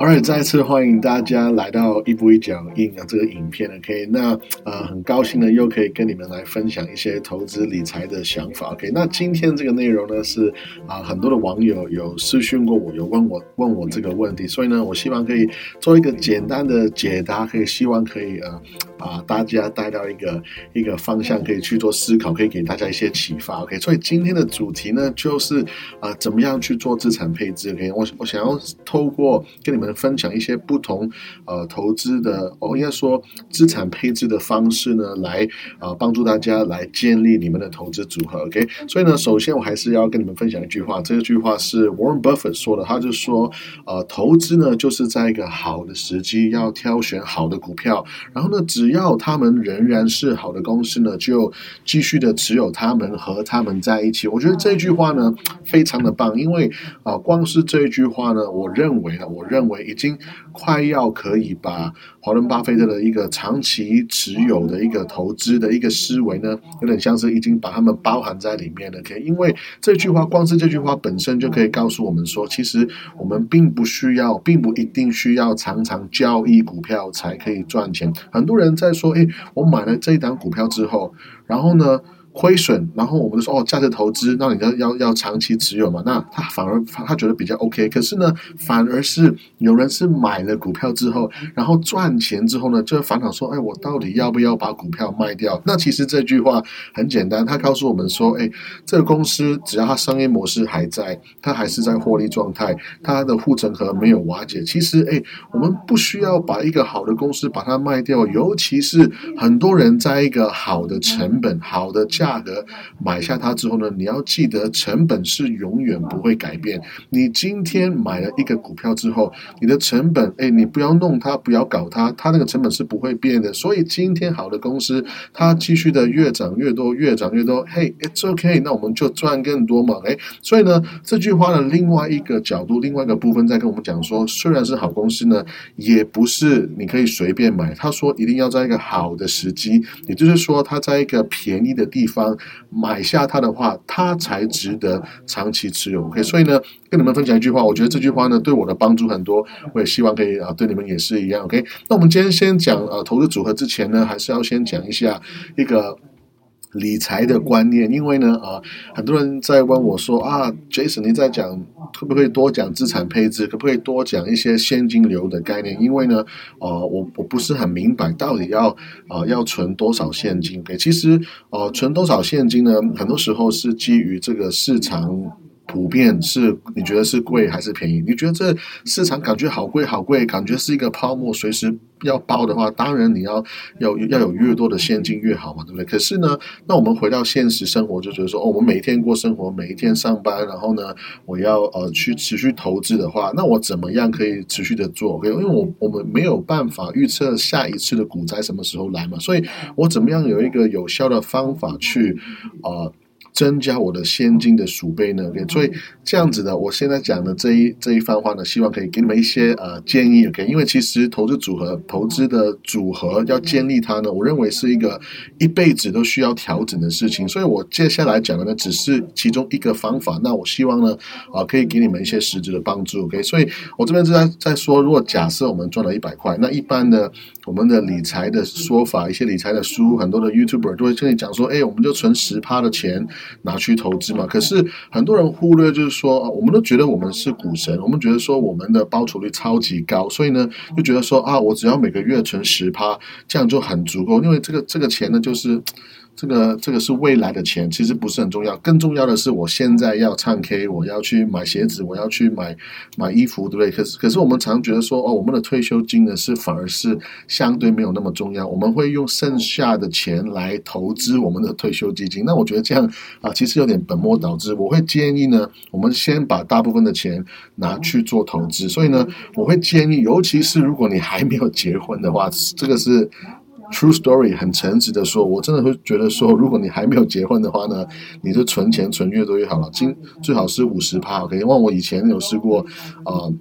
好，right, 再次欢迎大家来到一步一脚印啊这个影片，OK，那呃很高兴呢又可以跟你们来分享一些投资理财的想法，OK，那今天这个内容呢是啊很多的网友有私讯过我，有问我问我这个问题，所以呢我希望可以做一个简单的解答，可以希望可以呃把大家带到一个一个方向，可以去做思考，可以给大家一些启发，OK，所以今天的主题呢就是啊怎么样去做资产配置，OK，我我想要透过跟你们。分享一些不同呃投资的，哦应该说资产配置的方式呢，来啊帮助大家来建立你们的投资组合。OK，所以呢，首先我还是要跟你们分享一句话，这句话是 Warren Buffett 说的，他就说呃投资呢就是在一个好的时机要挑选好的股票，然后呢只要他们仍然是好的公司呢，就继续的持有他们和他们在一起。我觉得这句话呢非常的棒，因为啊光是这一句话呢，我认为呢，我认为。已经快要可以把华伦巴菲特的一个长期持有的一个投资的一个思维呢，有点像是已经把他们包含在里面了。可以，因为这句话，光是这句话本身就可以告诉我们说，其实我们并不需要，并不一定需要常常交易股票才可以赚钱。很多人在说，诶，我买了这一档股票之后，然后呢？亏损，然后我们就说哦，价值投资，那你要要要长期持有嘛？那他反而他觉得比较 OK。可是呢，反而是有人是买了股票之后，然后赚钱之后呢，就烦恼说，哎，我到底要不要把股票卖掉？那其实这句话很简单，他告诉我们说，哎，这个公司只要它商业模式还在，它还是在获利状态，它的护城河没有瓦解。其实，哎，我们不需要把一个好的公司把它卖掉，尤其是很多人在一个好的成本、好的。价格买下它之后呢，你要记得成本是永远不会改变。你今天买了一个股票之后，你的成本，哎，你不要弄它，不要搞它，它那个成本是不会变的。所以今天好的公司，它继续的越涨越多，越涨越多，嘿，it's OK，那我们就赚更多嘛，哎，所以呢，这句话的另外一个角度，另外一个部分在跟我们讲说，虽然是好公司呢，也不是你可以随便买。他说一定要在一个好的时机，也就是说，它在一个便宜的地。方买下它的话，它才值得长期持有。OK，所以呢，跟你们分享一句话，我觉得这句话呢对我的帮助很多，我也希望可以啊对你们也是一样。OK，那我们今天先讲呃投资组合之前呢，还是要先讲一下一个。理财的观念，因为呢，啊，很多人在问我说啊，Jason，你在讲可不可以多讲资产配置，可不可以多讲一些现金流的概念？因为呢，呃，我我不是很明白到底要啊要存多少现金。其实呃存多少现金呢？很多时候是基于这个市场。普遍是你觉得是贵还是便宜？你觉得这市场感觉好贵好贵，感觉是一个泡沫，随时要爆的话，当然你要要要有越多的现金越好嘛，对不对？可是呢，那我们回到现实生活，就觉得说，哦，我们每一天过生活，每一天上班，然后呢，我要呃去持续投资的话，那我怎么样可以持续的做？OK？？因为我我们没有办法预测下一次的股灾什么时候来嘛，所以我怎么样有一个有效的方法去啊？增加我的现金的储备呢所以这样子的，我现在讲的这一这一番话呢，希望可以给你们一些呃建议。OK，因为其实投资组合、投资的组合要建立它呢，我认为是一个一辈子都需要调整的事情。所以我接下来讲的呢，只是其中一个方法。那我希望呢，啊，可以给你们一些实质的帮助。OK，所以我这边是在在说，如果假设我们赚了一百块，那一般的我们的理财的说法，一些理财的书，很多的 YouTuber 都会跟你讲说，哎，我们就存十趴的钱。拿去投资嘛？可是很多人忽略，就是说，我们都觉得我们是股神，我们觉得说我们的报酬率超级高，所以呢，就觉得说啊，我只要每个月存十趴，这样就很足够，因为这个这个钱呢，就是。这个这个是未来的钱，其实不是很重要。更重要的是，我现在要唱 K，我要去买鞋子，我要去买买衣服，对不对？可是可是我们常觉得说，哦，我们的退休金呢是反而是相对没有那么重要。我们会用剩下的钱来投资我们的退休基金。那我觉得这样啊，其实有点本末倒置。我会建议呢，我们先把大部分的钱拿去做投资。所以呢，我会建议，尤其是如果你还没有结婚的话，这个是。True story，很诚实的说，我真的会觉得说，如果你还没有结婚的话呢，你就存钱存越多越好了。今最好是五十趴，OK？因为我以前有试过，呃，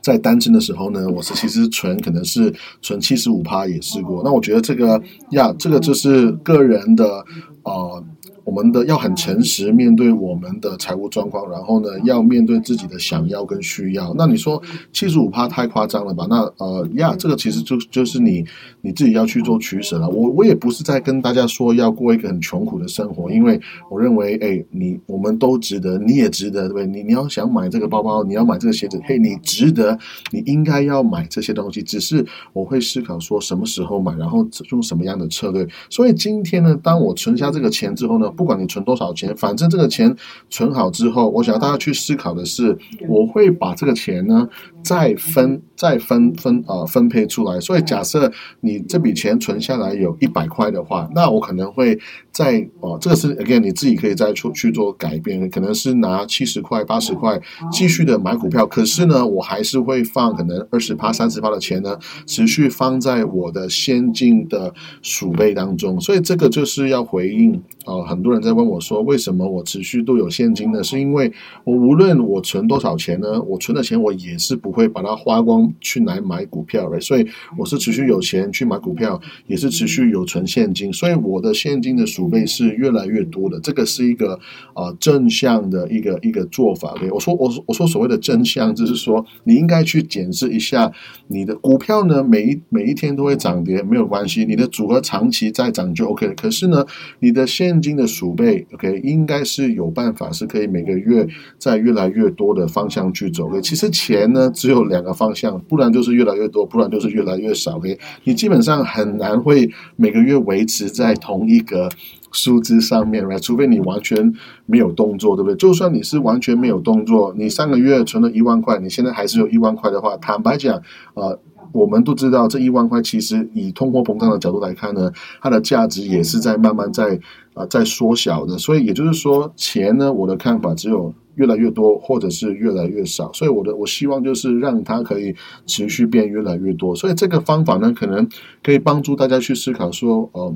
在单身的时候呢，我是其实存可能是存七十五趴也试过。那我觉得这个呀，这个就是个人的呃我们的要很诚实面对我们的财务状况，然后呢，要面对自己的想要跟需要。那你说七十五趴太夸张了吧？那呃呀，这个其实就就是你你自己要去做取舍了。我我也不是在跟大家说要过一个很穷苦的生活，因为我认为，哎，你我们都值得，你也值得，对不对？你你要想买这个包包，你要买这个鞋子，嘿，你值得，你应该要买这些东西。只是我会思考说什么时候买，然后用什么样的策略。所以今天呢，当我存下这个钱之后呢？不管你存多少钱，反正这个钱存好之后，我想大家去思考的是，我会把这个钱呢再分、再分分啊分配出来。所以假设你这笔钱存下来有一百块的话，那我可能会在哦，这个是 again 你自己可以再出去做改变，可能是拿七十块、八十块继续的买股票。可是呢，我还是会放可能二十趴、三十趴的钱呢，持续放在我的现金的储备当中。所以这个就是要回应哦很。多人在问我说：“为什么我持续都有现金呢？”是因为我无论我存多少钱呢，我存的钱我也是不会把它花光去来买股票的，所以我是持续有钱去买股票，也是持续有存现金，所以我的现金的储储备是越来越多的。这个是一个啊正向的一个一个做法。对，我说我我说所谓的正向，就是说你应该去检视一下你的股票呢，每一每一天都会涨跌没有关系，你的组合长期在涨就 OK 了。可是呢，你的现金的储备，OK，应该是有办法，是可以每个月在越来越多的方向去走。OK，其实钱呢只有两个方向，不然就是越来越多，不然就是越来越少。OK，你基本上很难会每个月维持在同一个数字上面来除非你完全没有动作，对不对？就算你是完全没有动作，你上个月存了一万块，你现在还是有一万块的话，坦白讲，呃。我们都知道，这一万块其实以通货膨胀的角度来看呢，它的价值也是在慢慢在啊在缩小的。所以也就是说，钱呢，我的看法只有越来越多，或者是越来越少。所以我的我希望就是让它可以持续变越来越多。所以这个方法呢，可能可以帮助大家去思考说，呃。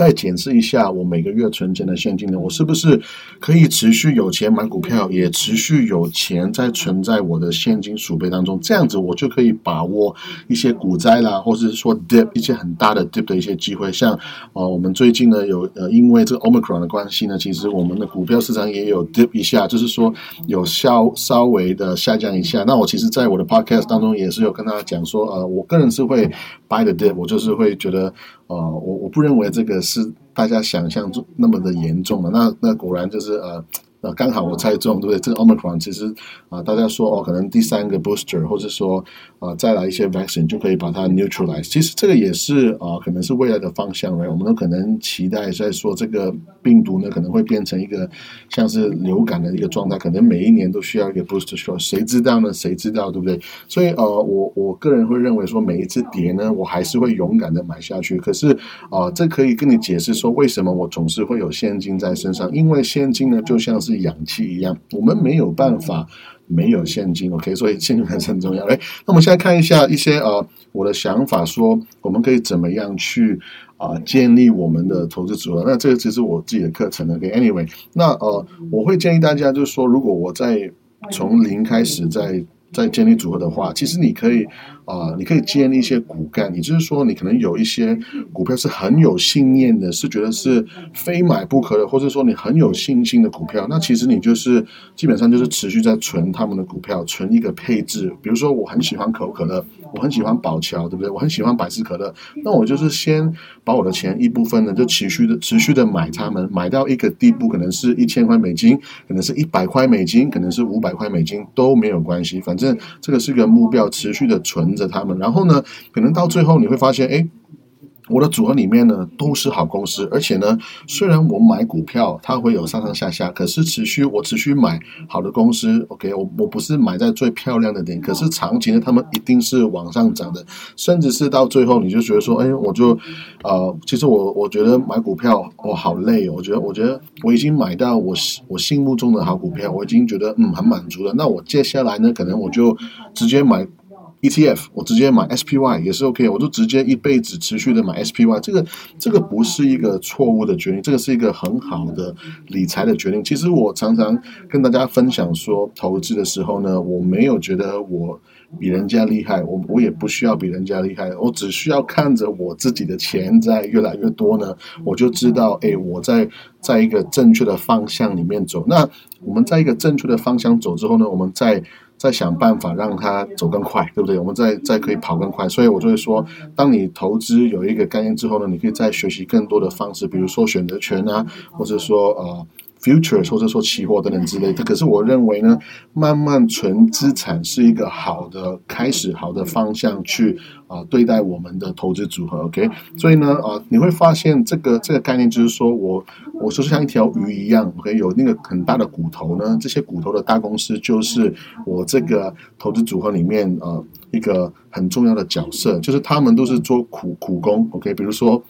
再检视一下我每个月存钱的现金呢，我是不是可以持续有钱买股票，也持续有钱在存在我的现金储备当中？这样子我就可以把握一些股灾啦，或者是说 dip 一些很大的 dip 的一些机会。像呃，我们最近呢有呃，因为这个 omicron 的关系呢，其实我们的股票市场也有 dip 一下，就是说有稍稍微的下降一下。那我其实在我的 podcast 当中也是有跟大家讲说，呃，我个人是会 buy the dip，我就是会觉得。呃，我我不认为这个是大家想象中那么的严重了，那那果然就是呃。那刚好我猜中，对不对？这个 Omicron 其实啊，大家说哦，可能第三个 booster，或者说啊，再来一些 vaccine 就可以把它 neutralize。其实这个也是啊，可能是未来的方向。我们都可能期待在说这个病毒呢，可能会变成一个像是流感的一个状态，可能每一年都需要一个 booster shot。谁知道呢？谁知道，对不对？所以呃，我我个人会认为说，每一次跌呢，我还是会勇敢的买下去。可是啊，这可以跟你解释说，为什么我总是会有现金在身上？因为现金呢，就像是是氧气一样，我们没有办法没有现金，OK？所以现金还是很重要。哎，那我们现在看一下一些呃，我的想法，说我们可以怎么样去啊建立我们的投资组合？那这个其实我自己的课程，OK？Anyway，那呃，我会建议大家就是说，如果我在从零开始在在建立组合的话，其实你可以。啊，你可以建立一些骨干，也就是说，你可能有一些股票是很有信念的，是觉得是非买不可的，或者说你很有信心的股票，那其实你就是基本上就是持续在存他们的股票，存一个配置。比如说，我很喜欢可口可乐，我很喜欢宝乔，对不对？我很喜欢百事可乐，那我就是先把我的钱一部分呢，就持续的持续的买他们，买到一个地步，可能是一千块美金，可能是一百块美金，可能是五百块美金都没有关系，反正这个是个目标，持续的存。着他们，然后呢，可能到最后你会发现，哎。我的组合里面呢都是好公司，而且呢，虽然我买股票它会有上上下下，可是持续我持续买好的公司，OK，我我不是买在最漂亮的点，可是长期呢，他们一定是往上涨的，甚至是到最后你就觉得说，哎，我就呃，其实我我觉得买股票我好累哦，我觉得我觉得我已经买到我我心目中的好股票，我已经觉得嗯很满足了，那我接下来呢，可能我就直接买。ETF，我直接买 SPY 也是 OK，我就直接一辈子持续的买 SPY，这个这个不是一个错误的决定，这个是一个很好的理财的决定。其实我常常跟大家分享说，投资的时候呢，我没有觉得我比人家厉害，我我也不需要比人家厉害，我只需要看着我自己的钱在越来越多呢，我就知道，哎，我在在一个正确的方向里面走。那我们在一个正确的方向走之后呢，我们在再想办法让它走更快，对不对？我们再再可以跑更快。所以我就会说，当你投资有一个概念之后呢，你可以再学习更多的方式，比如说选择权啊，或者说呃。Future 或者说期货等等之类的，可是我认为呢，慢慢存资产是一个好的开始，好的方向去啊对待我们的投资组合。OK，所以呢啊，你会发现这个这个概念就是说我我说像一条鱼一样，OK，有那个很大的骨头呢，这些骨头的大公司就是我这个投资组合里面啊一个很重要的角色，就是他们都是做苦苦工。OK，比如说。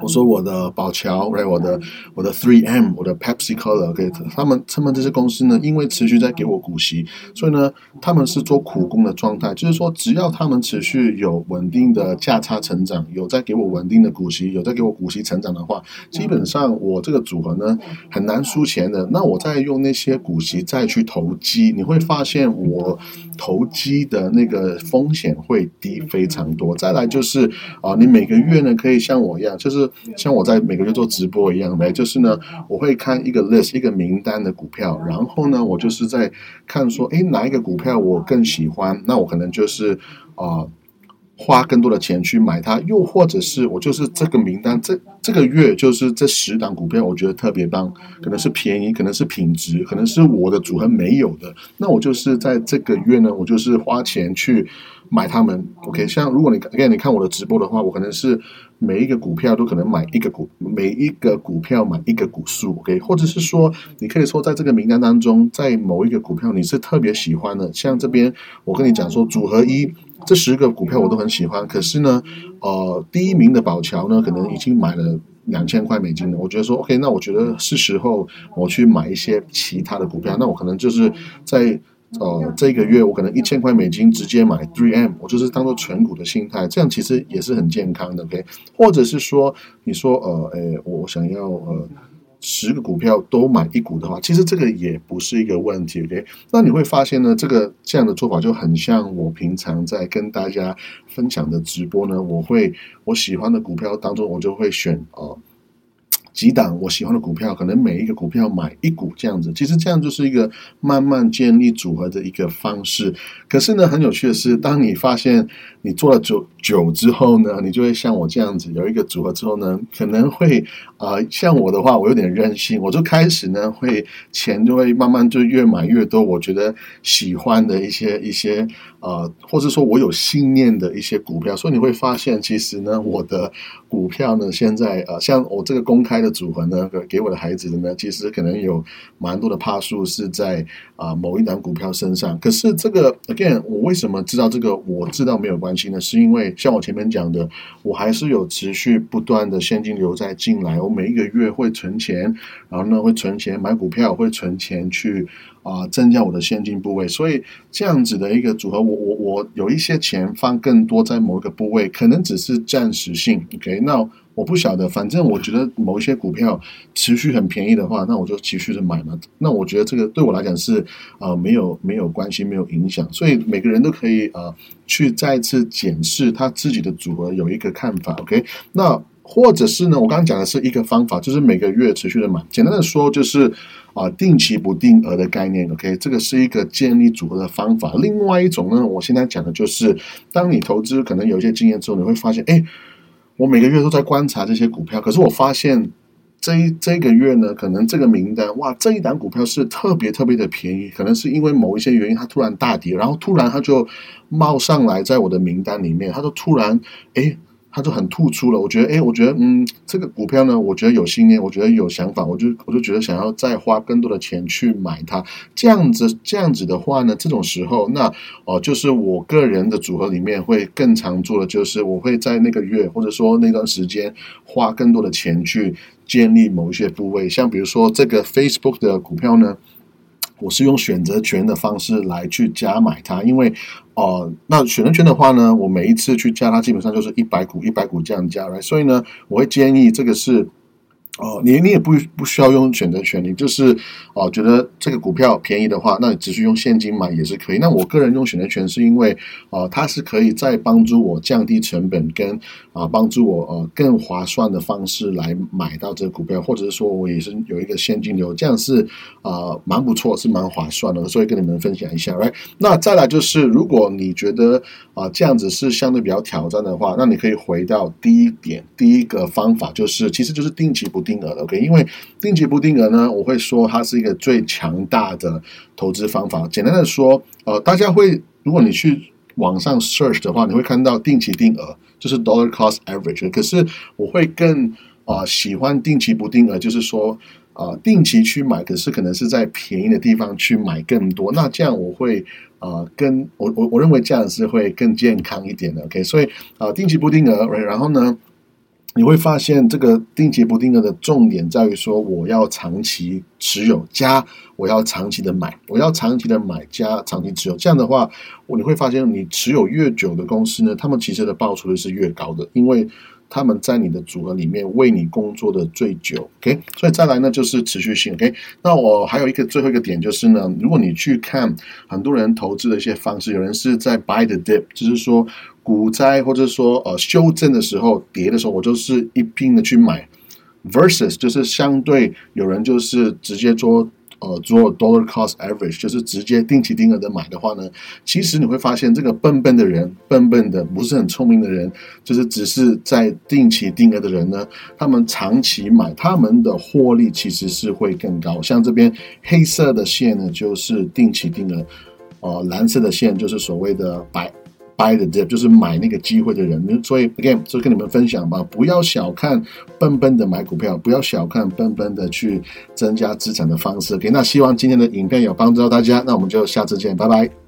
我说我的宝桥，来我的我的 Three M，我的 Pepsi Cola，OK，他们他们这些公司呢，因为持续在给我股息，所以呢，他们是做苦工的状态。就是说，只要他们持续有稳定的价差成长，有在给我稳定的股息，有在给我股息成长的话，基本上我这个组合呢很难输钱的。那我再用那些股息再去投机，你会发现我投机的那个风险会低非常多。再来就是啊，你每个月呢可以像我一样，就。是像我在每个月做直播一样呗，就是呢，我会看一个 list 一个名单的股票，然后呢，我就是在看说，哎，哪一个股票我更喜欢，那我可能就是啊，花更多的钱去买它，又或者是我就是这个名单，这这个月就是这十档股票，我觉得特别棒，可能是便宜，可能是品质，可能是我的组合没有的，那我就是在这个月呢，我就是花钱去买它们。OK，像如果你看你看我的直播的话，我可能是。每一个股票都可能买一个股，每一个股票买一个股数，OK，或者是说，你可以说在这个名单当中，在某一个股票你是特别喜欢的，像这边我跟你讲说，组合一这十个股票我都很喜欢，可是呢，呃，第一名的宝桥呢，可能已经买了两千块美金了，我觉得说，OK，那我觉得是时候我去买一些其他的股票，那我可能就是在。呃，这个月我可能一千块美金直接买 Three M，我就是当做存股的心态，这样其实也是很健康的，OK？或者是说，你说呃，诶，我想要呃十个股票都买一股的话，其实这个也不是一个问题，OK？那你会发现呢，这个这样的做法就很像我平常在跟大家分享的直播呢，我会我喜欢的股票当中，我就会选呃。几档我喜欢的股票，可能每一个股票买一股这样子，其实这样就是一个慢慢建立组合的一个方式。可是呢，很有趣的是，当你发现你做了久久之后呢，你就会像我这样子有一个组合之后呢，可能会啊，像我的话，我有点任性，我就开始呢会钱就会慢慢就越买越多。我觉得喜欢的一些一些呃，或者说我有信念的一些股票，所以你会发现，其实呢，我的股票呢，现在呃，像我这个公开。的组合呢，给我的孩子呢，其实可能有蛮多的帕数是在啊某一档股票身上。可是这个 again，我为什么知道这个？我知道没有关系呢？是因为像我前面讲的，我还是有持续不断的现金流在进来。我每一个月会存钱，然后呢会存钱买股票，会存钱去啊增加我的现金部位。所以这样子的一个组合，我我我有一些钱放更多在某一个部位，可能只是暂时性。OK，那。我不晓得，反正我觉得某一些股票持续很便宜的话，那我就持续的买嘛。那我觉得这个对我来讲是啊，没有没有关系，没有影响。所以每个人都可以啊，去再次检视他自己的组合，有一个看法。OK，那或者是呢，我刚刚讲的是一个方法，就是每个月持续的买。简单的说，就是啊，定期不定额的概念。OK，这个是一个建立组合的方法。另外一种呢，我现在讲的就是，当你投资可能有一些经验之后，你会发现，哎。我每个月都在观察这些股票，可是我发现这这个月呢，可能这个名单哇，这一档股票是特别特别的便宜，可能是因为某一些原因，它突然大跌，然后突然它就冒上来在我的名单里面，它就突然哎。他就很突出了，我觉得，哎，我觉得，嗯，这个股票呢，我觉得有信念，我觉得有想法，我就我就觉得想要再花更多的钱去买它。这样子，这样子的话呢，这种时候，那哦，就是我个人的组合里面会更常做的，就是我会在那个月或者说那段时间花更多的钱去建立某一些部位，像比如说这个 Facebook 的股票呢。我是用选择权的方式来去加买它，因为，哦，那选择权的话呢，我每一次去加它，基本上就是一百股一百股这样加来，所以呢，我会建议这个是哦，你你也不不需要用选择权，你就是哦，觉得这个股票便宜的话，那你只需用现金买也是可以。那我个人用选择权是因为，哦，它是可以再帮助我降低成本，跟啊帮助我呃更划算的方式来买到这个股票，或者是说我也是有一个现金流，这样是啊蛮不错，是蛮划算的，所以跟你们分享一下。来，那再来就是，如果你觉得啊这样子是相对比较挑战的话，那你可以回到第一点，第一个方法就是，其实就是定期不。定额的 OK，因为定期不定额呢，我会说它是一个最强大的投资方法。简单的说，呃，大家会如果你去网上 search 的话，你会看到定期定额就是 dollar cost average。可是我会更啊喜欢定期不定额，就是说啊定期去买，可是可能是在便宜的地方去买更多。那这样我会啊跟我我我认为这样是会更健康一点的 OK。所以啊定期不定额，然后呢？你会发现，这个定期不定额的重点在于说，我要长期持有，加我要长期的买，我要长期的买加长期持有。这样的话，我你会发现，你持有越久的公司呢，他们其实的报酬率是越高的，因为。他们在你的组合里面为你工作的最久，OK，所以再来呢就是持续性，OK。那我还有一个最后一个点就是呢，如果你去看很多人投资的一些方式，有人是在 buy the dip，就是说股灾或者说呃修正的时候跌的时候，我就是一拼的去买，versus 就是相对有人就是直接做。呃，做 dollar cost average 就是直接定期定额的买的话呢，其实你会发现这个笨笨的人，笨笨的不是很聪明的人，就是只是在定期定额的人呢，他们长期买，他们的获利其实是会更高。像这边黑色的线呢，就是定期定额，呃，蓝色的线就是所谓的白。Buy the dip 就是买那个机会的人，所以 again 就跟你们分享吧，不要小看笨笨的买股票，不要小看笨笨的去增加资产的方式。OK，那希望今天的影片有帮助到大家，那我们就下次见，拜拜。